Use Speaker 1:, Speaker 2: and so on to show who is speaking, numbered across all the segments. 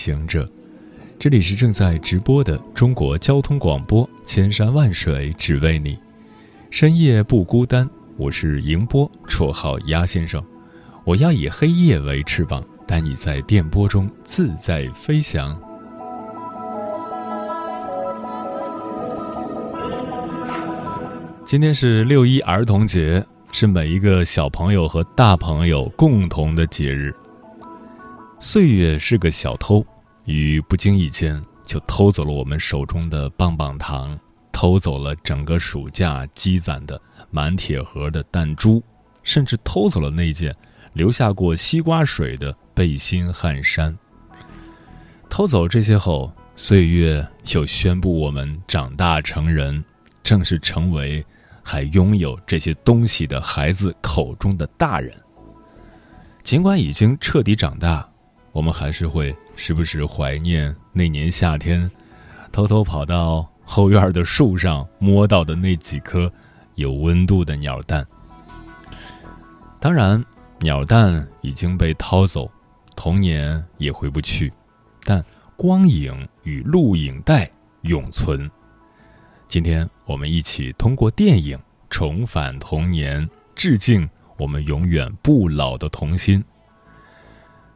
Speaker 1: 行者，这里是正在直播的中国交通广播，千山万水只为你，深夜不孤单。我是迎波，绰号鸭先生。我要以黑夜为翅膀，带你在电波中自在飞翔。今天是六一儿童节，是每一个小朋友和大朋友共同的节日。岁月是个小偷，于不经意间就偷走了我们手中的棒棒糖，偷走了整个暑假积攒的满铁盒的弹珠，甚至偷走了那件留下过西瓜水的背心汗衫。偷走这些后，岁月又宣布我们长大成人，正式成为。还拥有这些东西的孩子口中的大人，尽管已经彻底长大，我们还是会时不时怀念那年夏天，偷偷跑到后院的树上摸到的那几颗有温度的鸟蛋。当然，鸟蛋已经被掏走，童年也回不去，但光影与录影带永存。今天我们一起通过电影重返童年，致敬我们永远不老的童心。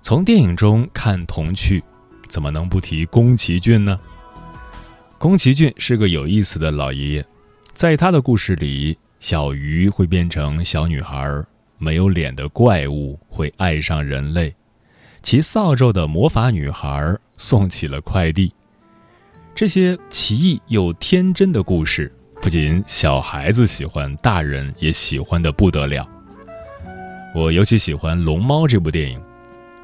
Speaker 1: 从电影中看童趣，怎么能不提宫崎骏呢？宫崎骏是个有意思的老爷爷，在他的故事里，小鱼会变成小女孩，没有脸的怪物会爱上人类，骑扫帚的魔法女孩送起了快递。这些奇异又天真的故事，不仅小孩子喜欢，大人也喜欢的不得了。我尤其喜欢《龙猫》这部电影，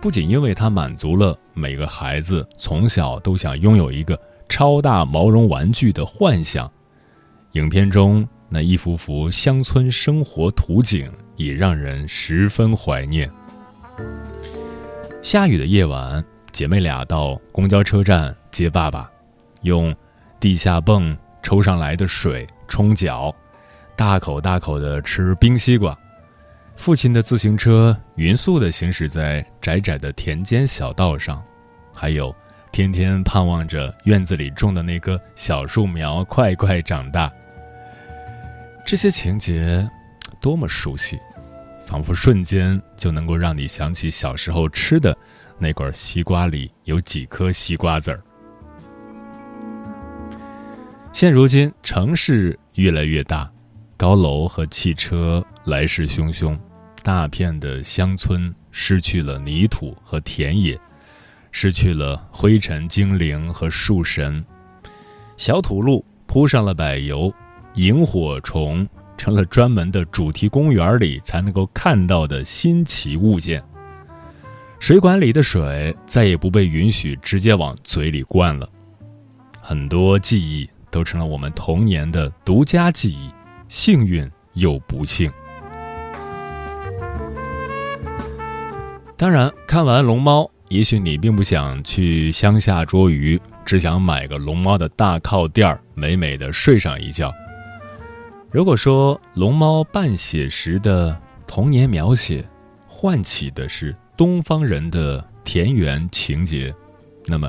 Speaker 1: 不仅因为它满足了每个孩子从小都想拥有一个超大毛绒玩具的幻想，影片中那一幅幅乡村生活图景也让人十分怀念。下雨的夜晚，姐妹俩到公交车站接爸爸。用地下泵抽上来的水冲脚，大口大口的吃冰西瓜。父亲的自行车匀速的行驶在窄窄的田间小道上，还有天天盼望着院子里种的那棵小树苗快快长大。这些情节多么熟悉，仿佛瞬间就能够让你想起小时候吃的那管西瓜里有几颗西瓜籽儿。现如今，城市越来越大，高楼和汽车来势汹汹，大片的乡村失去了泥土和田野，失去了灰尘精灵和树神，小土路铺上了柏油，萤火虫成了专门的主题公园里才能够看到的新奇物件。水管里的水再也不被允许直接往嘴里灌了，很多记忆。都成了我们童年的独家记忆，幸运又不幸。当然，看完龙猫，也许你并不想去乡下捉鱼，只想买个龙猫的大靠垫儿，美美的睡上一觉。如果说龙猫半写实的童年描写，唤起的是东方人的田园情节，那么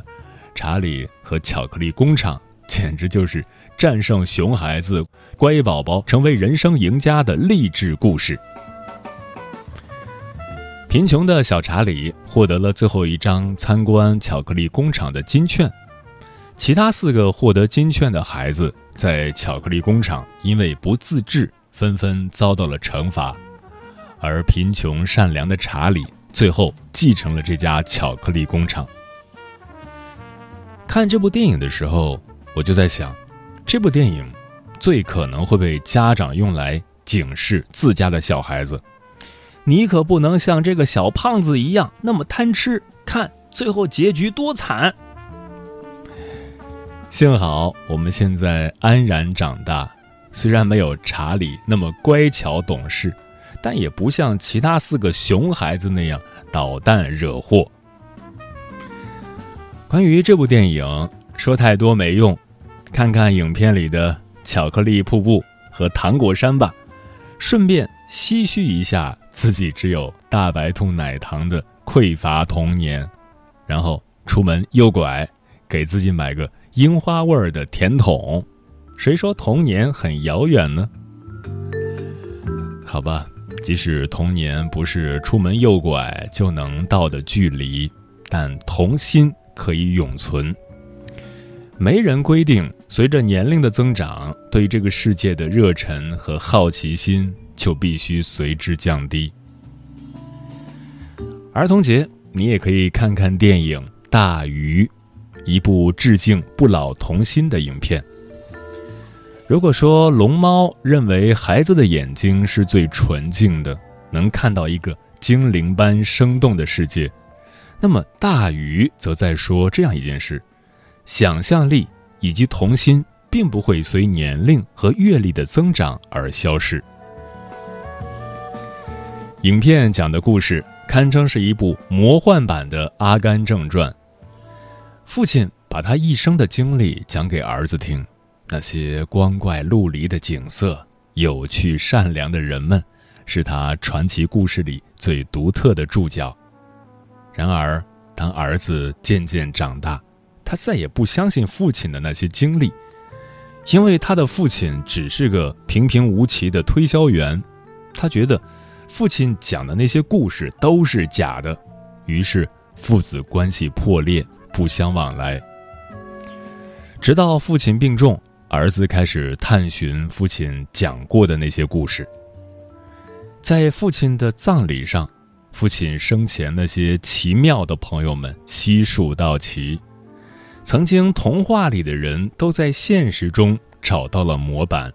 Speaker 1: 查理和巧克力工厂。简直就是战胜熊孩子、乖宝宝，成为人生赢家的励志故事。贫穷的小查理获得了最后一张参观巧克力工厂的金券，其他四个获得金券的孩子在巧克力工厂因为不自制，纷纷遭到了惩罚，而贫穷善良的查理最后继承了这家巧克力工厂。看这部电影的时候。我就在想，这部电影最可能会被家长用来警示自家的小孩子：“你可不能像这个小胖子一样那么贪吃，看最后结局多惨。”幸好我们现在安然长大，虽然没有查理那么乖巧懂事，但也不像其他四个熊孩子那样捣蛋惹祸。关于这部电影，说太多没用，看看影片里的巧克力瀑布和糖果山吧，顺便唏嘘一下自己只有大白兔奶糖的匮乏童年，然后出门右拐，给自己买个樱花味儿的甜筒。谁说童年很遥远呢？好吧，即使童年不是出门右拐就能到的距离，但童心。可以永存。没人规定，随着年龄的增长，对这个世界的热忱和好奇心就必须随之降低。儿童节，你也可以看看电影《大鱼》，一部致敬不老童心的影片。如果说龙猫认为孩子的眼睛是最纯净的，能看到一个精灵般生动的世界。那么大鱼则在说这样一件事：想象力以及童心并不会随年龄和阅历的增长而消失。影片讲的故事堪称是一部魔幻版的《阿甘正传》。父亲把他一生的经历讲给儿子听，那些光怪陆离的景色、有趣善良的人们，是他传奇故事里最独特的注脚。然而，当儿子渐渐长大，他再也不相信父亲的那些经历，因为他的父亲只是个平平无奇的推销员。他觉得父亲讲的那些故事都是假的，于是父子关系破裂，不相往来。直到父亲病重，儿子开始探寻父亲讲过的那些故事。在父亲的葬礼上。父亲生前那些奇妙的朋友们悉数到齐，曾经童话里的人都在现实中找到了模板。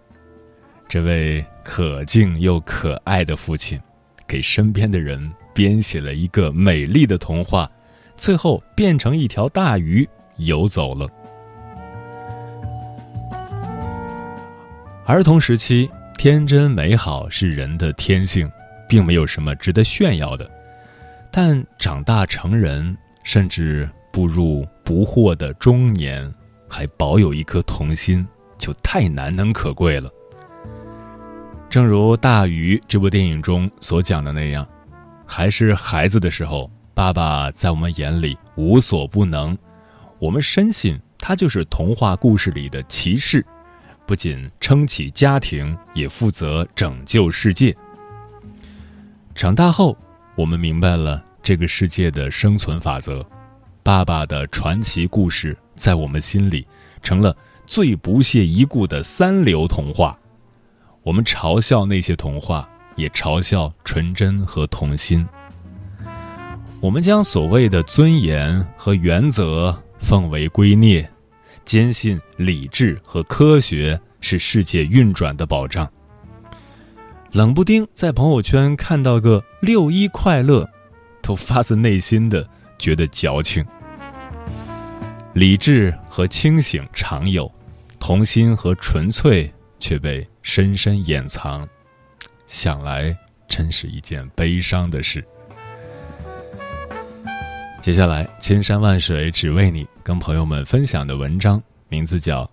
Speaker 1: 这位可敬又可爱的父亲，给身边的人编写了一个美丽的童话，最后变成一条大鱼游走了。儿童时期天真美好是人的天性。并没有什么值得炫耀的，但长大成人，甚至步入不惑的中年，还保有一颗童心，就太难能可贵了。正如《大鱼》这部电影中所讲的那样，还是孩子的时候，爸爸在我们眼里无所不能，我们深信他就是童话故事里的骑士，不仅撑起家庭，也负责拯救世界。长大后，我们明白了这个世界的生存法则。爸爸的传奇故事在我们心里成了最不屑一顾的三流童话。我们嘲笑那些童话，也嘲笑纯真和童心。我们将所谓的尊严和原则奉为圭臬，坚信理智和科学是世界运转的保障。冷不丁在朋友圈看到个六一快乐，都发自内心的觉得矫情。理智和清醒常有，童心和纯粹却被深深掩藏，想来真是一件悲伤的事。接下来，千山万水只为你，跟朋友们分享的文章名字叫《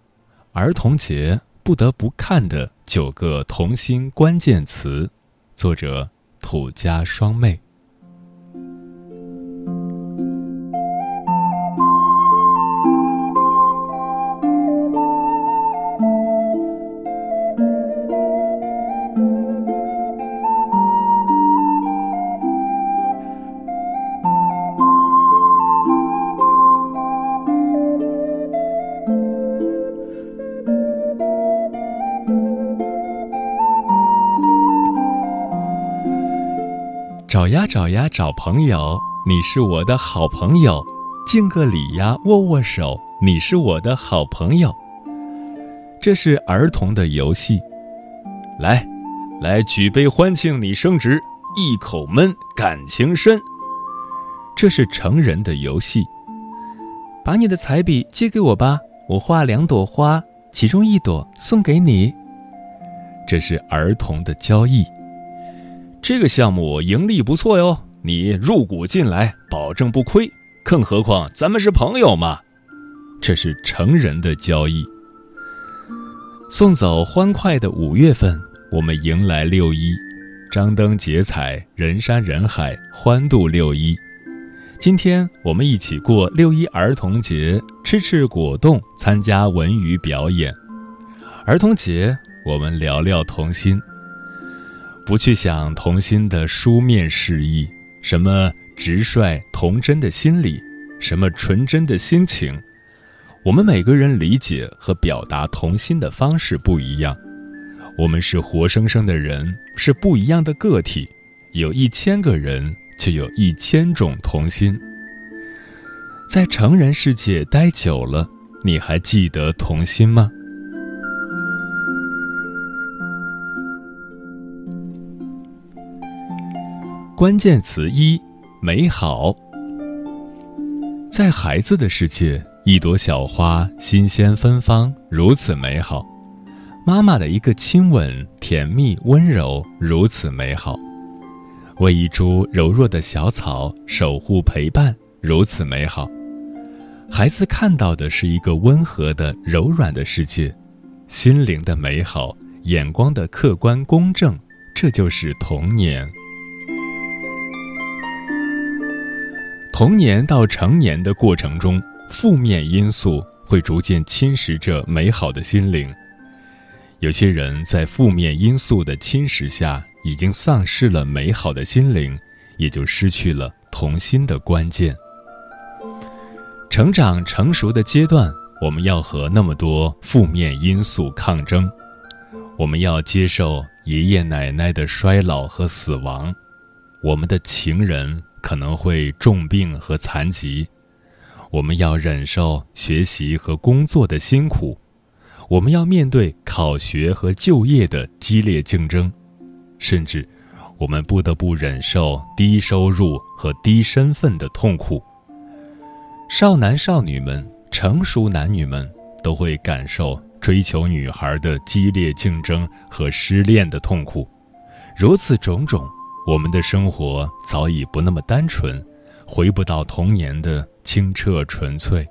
Speaker 1: 儿童节》。不得不看的九个童心关键词，作者土家双妹。找呀找呀找朋友，你是我的好朋友，敬个礼呀握握手，你是我的好朋友。这是儿童的游戏。来，来举杯欢庆你升职，一口闷，感情深。这是成人的游戏。把你的彩笔借给我吧，我画两朵花，其中一朵送给你。这是儿童的交易。这个项目盈利不错哟，你入股进来，保证不亏。更何况咱们是朋友嘛。这是成人的交易。送走欢快的五月份，我们迎来六一，张灯结彩，人山人海，欢度六一。今天我们一起过六一儿童节，吃吃果冻，参加文娱表演。儿童节，我们聊聊童心。不去想童心的书面释义，什么直率童真的心理，什么纯真的心情，我们每个人理解和表达童心的方式不一样。我们是活生生的人，是不一样的个体。有一千个人，就有一千种童心。在成人世界待久了，你还记得童心吗？关键词一：美好。在孩子的世界，一朵小花新鲜芬芳，如此美好；妈妈的一个亲吻，甜蜜温柔，如此美好；为一株柔弱的小草守护陪伴，如此美好。孩子看到的是一个温和的、柔软的世界，心灵的美好，眼光的客观公正，这就是童年。童年到成年的过程中，负面因素会逐渐侵蚀着美好的心灵。有些人在负面因素的侵蚀下，已经丧失了美好的心灵，也就失去了童心的关键。成长成熟的阶段，我们要和那么多负面因素抗争。我们要接受爷爷奶奶的衰老和死亡，我们的情人。可能会重病和残疾，我们要忍受学习和工作的辛苦，我们要面对考学和就业的激烈竞争，甚至我们不得不忍受低收入和低身份的痛苦。少男少女们、成熟男女们都会感受追求女孩的激烈竞争和失恋的痛苦，如此种种。我们的生活早已不那么单纯，回不到童年的清澈纯粹。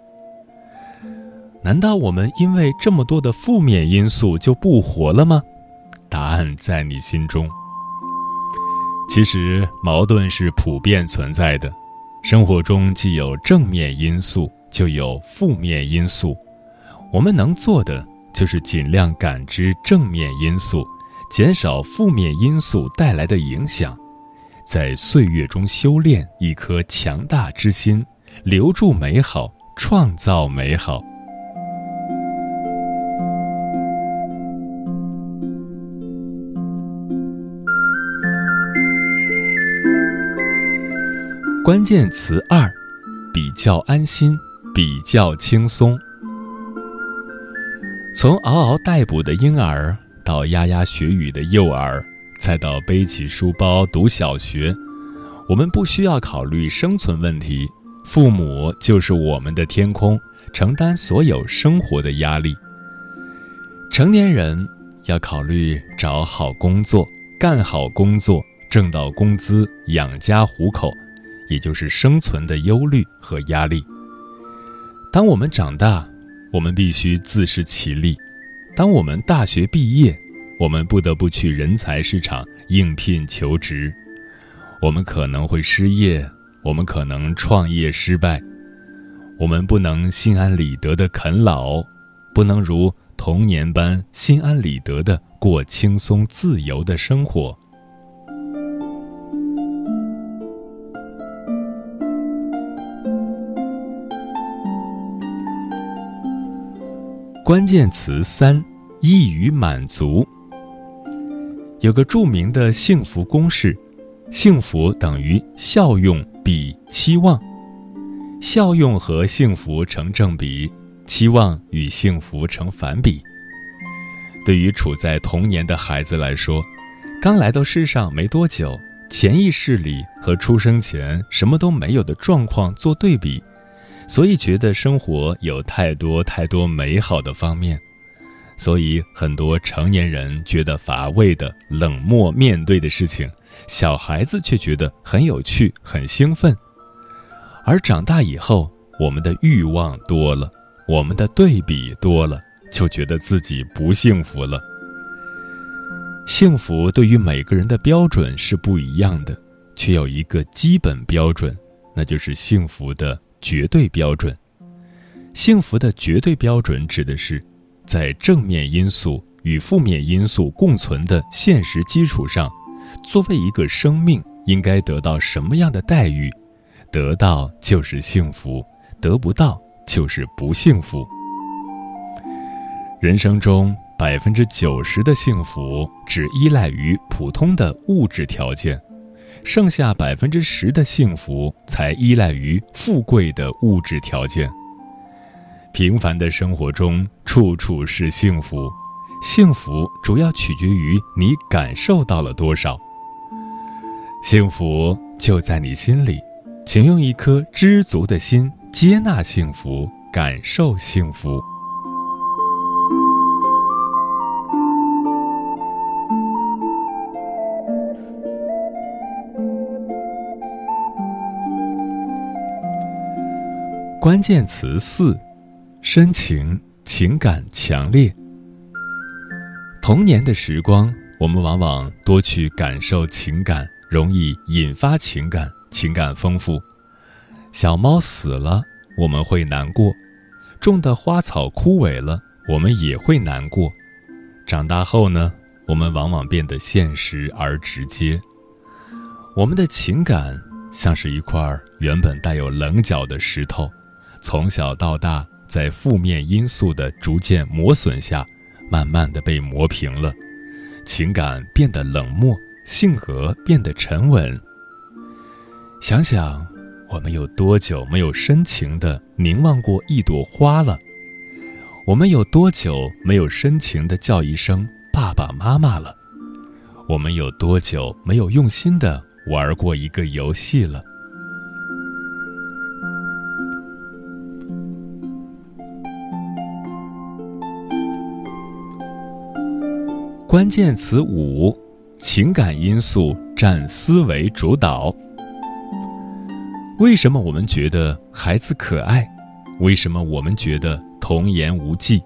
Speaker 1: 难道我们因为这么多的负面因素就不活了吗？答案在你心中。其实矛盾是普遍存在的，生活中既有正面因素，就有负面因素。我们能做的就是尽量感知正面因素，减少负面因素带来的影响。在岁月中修炼一颗强大之心，留住美好，创造美好。关键词二：比较安心，比较轻松。从嗷嗷待哺的婴儿到牙牙学语的幼儿。再到背起书包读小学，我们不需要考虑生存问题，父母就是我们的天空，承担所有生活的压力。成年人要考虑找好工作、干好工作、挣到工资、养家糊口，也就是生存的忧虑和压力。当我们长大，我们必须自食其力；当我们大学毕业，我们不得不去人才市场应聘求职，我们可能会失业，我们可能创业失败，我们不能心安理得的啃老，不能如童年般心安理得的过轻松自由的生活。关键词三：易于满足。有个著名的幸福公式：幸福等于效用比期望，效用和幸福成正比，期望与幸福成反比。对于处在童年的孩子来说，刚来到世上没多久，潜意识里和出生前什么都没有的状况做对比，所以觉得生活有太多太多美好的方面。所以很多成年人觉得乏味的、冷漠面对的事情，小孩子却觉得很有趣、很兴奋。而长大以后，我们的欲望多了，我们的对比多了，就觉得自己不幸福了。幸福对于每个人的标准是不一样的，却有一个基本标准，那就是幸福的绝对标准。幸福的绝对标准指的是，在正面因素与负面因素共存的现实基础上，作为一个生命应该得到什么样的待遇，得到就是幸福，得不到就是不幸福。人生中。百分之九十的幸福只依赖于普通的物质条件，剩下百分之十的幸福才依赖于富贵的物质条件。平凡的生活中，处处是幸福，幸福主要取决于你感受到了多少。幸福就在你心里，请用一颗知足的心接纳幸福，感受幸福。关键词四：深情、情感强烈。童年的时光，我们往往多去感受情感，容易引发情感，情感丰富。小猫死了，我们会难过；种的花草枯萎了，我们也会难过。长大后呢，我们往往变得现实而直接。我们的情感像是一块原本带有棱角的石头。从小到大，在负面因素的逐渐磨损下，慢慢的被磨平了，情感变得冷漠，性格变得沉稳。想想，我们有多久没有深情的凝望过一朵花了？我们有多久没有深情的叫一声爸爸妈妈了？我们有多久没有用心的玩过一个游戏了？关键词五：情感因素占思维主导。为什么我们觉得孩子可爱？为什么我们觉得童言无忌？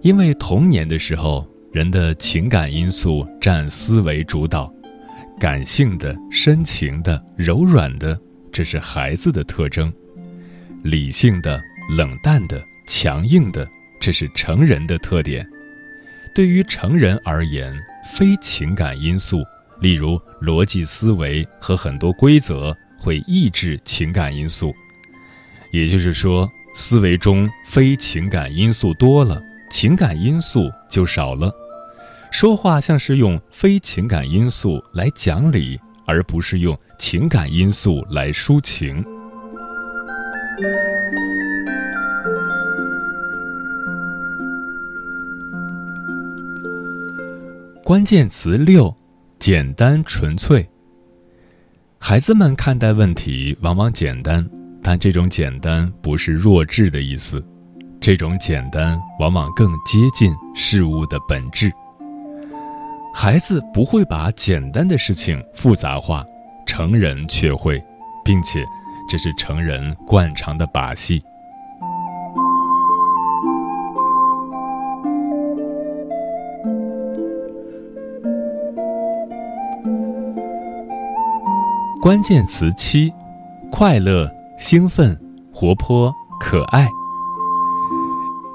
Speaker 1: 因为童年的时候，人的情感因素占思维主导，感性的、深情的、柔软的，这是孩子的特征；理性的、冷淡的、强硬的，这是成人的特点。对于成人而言，非情感因素，例如逻辑思维和很多规则，会抑制情感因素。也就是说，思维中非情感因素多了，情感因素就少了。说话像是用非情感因素来讲理，而不是用情感因素来抒情。关键词六：简单纯粹。孩子们看待问题往往简单，但这种简单不是弱智的意思，这种简单往往更接近事物的本质。孩子不会把简单的事情复杂化，成人却会，并且这是成人惯常的把戏。关键词七：快乐、兴奋、活泼、可爱。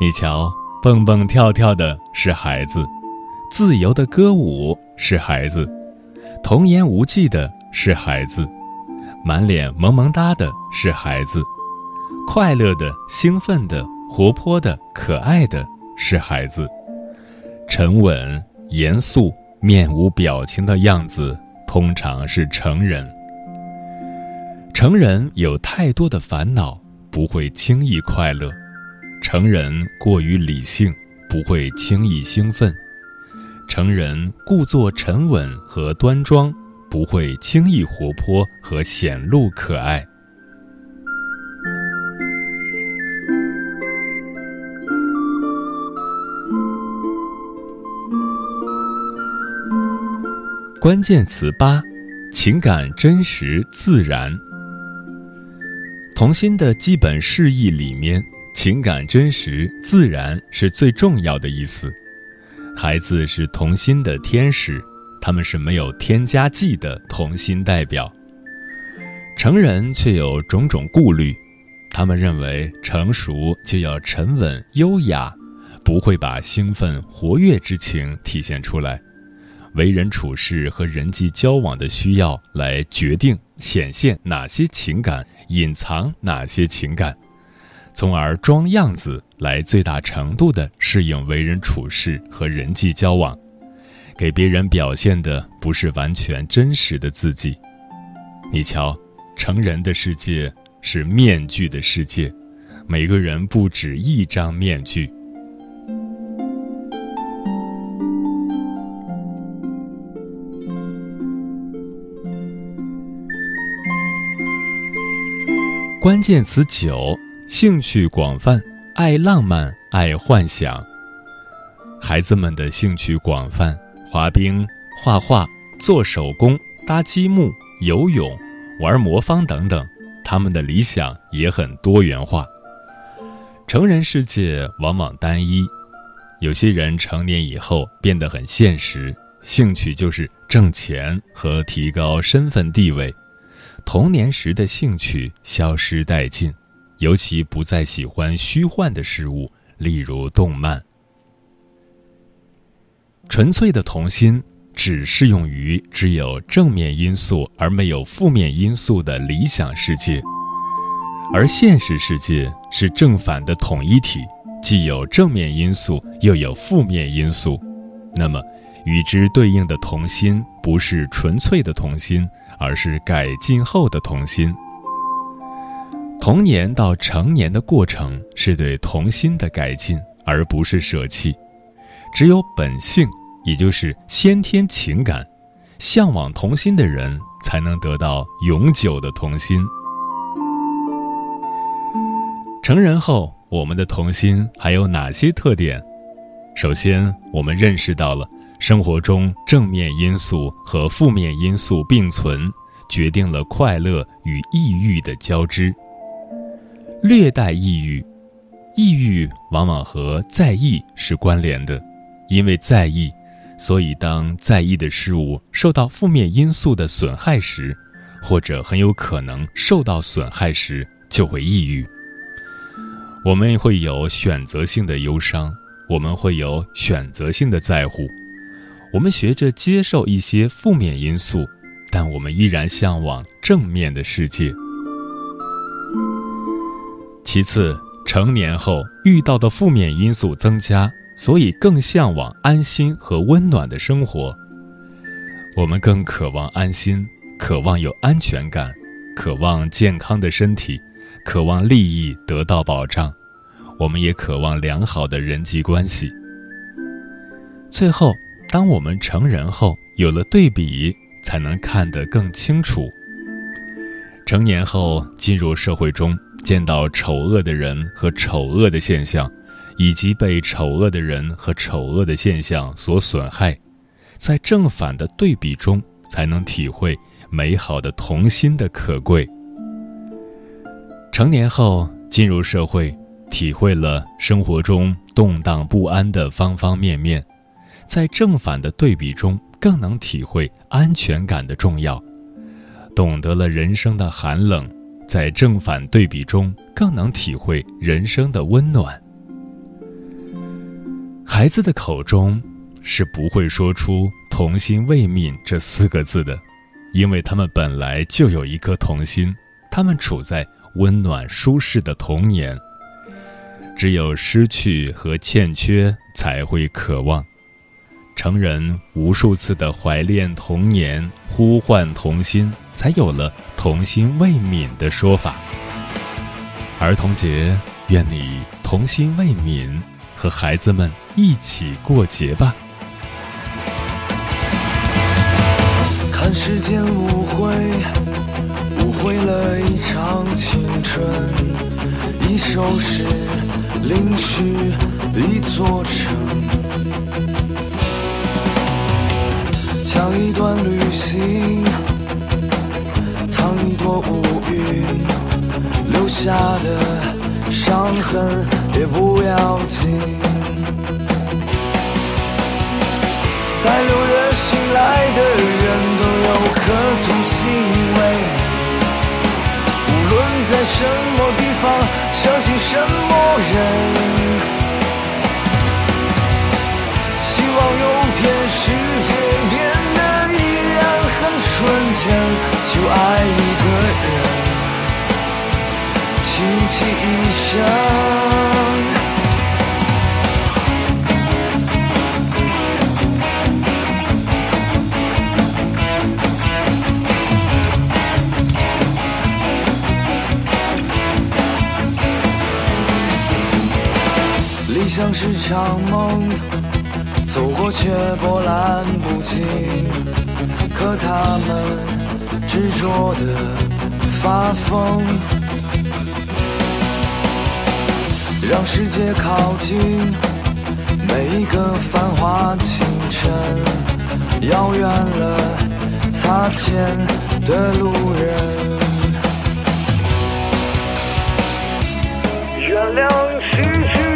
Speaker 1: 你瞧，蹦蹦跳跳的是孩子，自由的歌舞是孩子，童言无忌的是孩子，满脸萌萌哒的是孩子，快乐的、兴奋的、活泼的、可爱的是孩子，沉稳、严肃、面无表情的样子通常是成人。成人有太多的烦恼，不会轻易快乐；成人过于理性，不会轻易兴奋；成人故作沉稳和端庄，不会轻易活泼和显露可爱。关键词八：情感真实自然。童心的基本释义里面，情感真实自然是最重要的意思。孩子是童心的天使，他们是没有添加剂的童心代表。成人却有种种顾虑，他们认为成熟就要沉稳优雅，不会把兴奋活跃之情体现出来。为人处事和人际交往的需要来决定显现哪些情感，隐藏哪些情感，从而装样子来最大程度的适应为人处事和人际交往，给别人表现的不是完全真实的自己。你瞧，成人的世界是面具的世界，每个人不止一张面具。关键词九：兴趣广泛，爱浪漫，爱幻想。孩子们的兴趣广泛，滑冰、画画、做手工、搭积木、游泳、玩魔方等等，他们的理想也很多元化。成人世界往往单一，有些人成年以后变得很现实，兴趣就是挣钱和提高身份地位。童年时的兴趣消失殆尽，尤其不再喜欢虚幻的事物，例如动漫。纯粹的童心只适用于只有正面因素而没有负面因素的理想世界，而现实世界是正反的统一体，既有正面因素又有负面因素，那么与之对应的童心不是纯粹的童心。而是改进后的童心。童年到成年的过程是对童心的改进，而不是舍弃。只有本性，也就是先天情感，向往童心的人，才能得到永久的童心。成人后，我们的童心还有哪些特点？首先，我们认识到了。生活中正面因素和负面因素并存，决定了快乐与抑郁的交织。略带抑郁，抑郁往往和在意是关联的，因为在意，所以当在意的事物受到负面因素的损害时，或者很有可能受到损害时，就会抑郁。我们会有选择性的忧伤，我们会有选择性的在乎。我们学着接受一些负面因素，但我们依然向往正面的世界。其次，成年后遇到的负面因素增加，所以更向往安心和温暖的生活。我们更渴望安心，渴望有安全感，渴望健康的身体，渴望利益得到保障。我们也渴望良好的人际关系。最后。当我们成人后，有了对比，才能看得更清楚。成年后进入社会中，见到丑恶的人和丑恶的现象，以及被丑恶的人和丑恶的现象所损害，在正反的对比中，才能体会美好的童心的可贵。成年后进入社会，体会了生活中动荡不安的方方面面。在正反的对比中，更能体会安全感的重要；懂得了人生的寒冷，在正反对比中，更能体会人生的温暖。孩子的口中是不会说出“童心未泯”这四个字的，因为他们本来就有一颗童心，他们处在温暖舒适的童年。只有失去和欠缺，才会渴望。成人无数次的怀恋童年，呼唤童心，才有了“童心未泯”的说法。儿童节，愿你童心未泯，和孩子们一起过节吧。
Speaker 2: 看世间无悔，无悔了一场青春，一首诗，淋湿一座城，讲一段旅行，烫一朵乌云，留下的伤痕也不要紧，在六月醒来的人。可同心为，无论在什么地方，相信什么人。希望有天使纯真，就爱一个人，倾其一生。像是场梦，走过却波澜不惊。和他们执着的发疯，让世界靠近每一个繁华清晨。遥远了擦肩的路人，原谅失去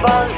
Speaker 2: 做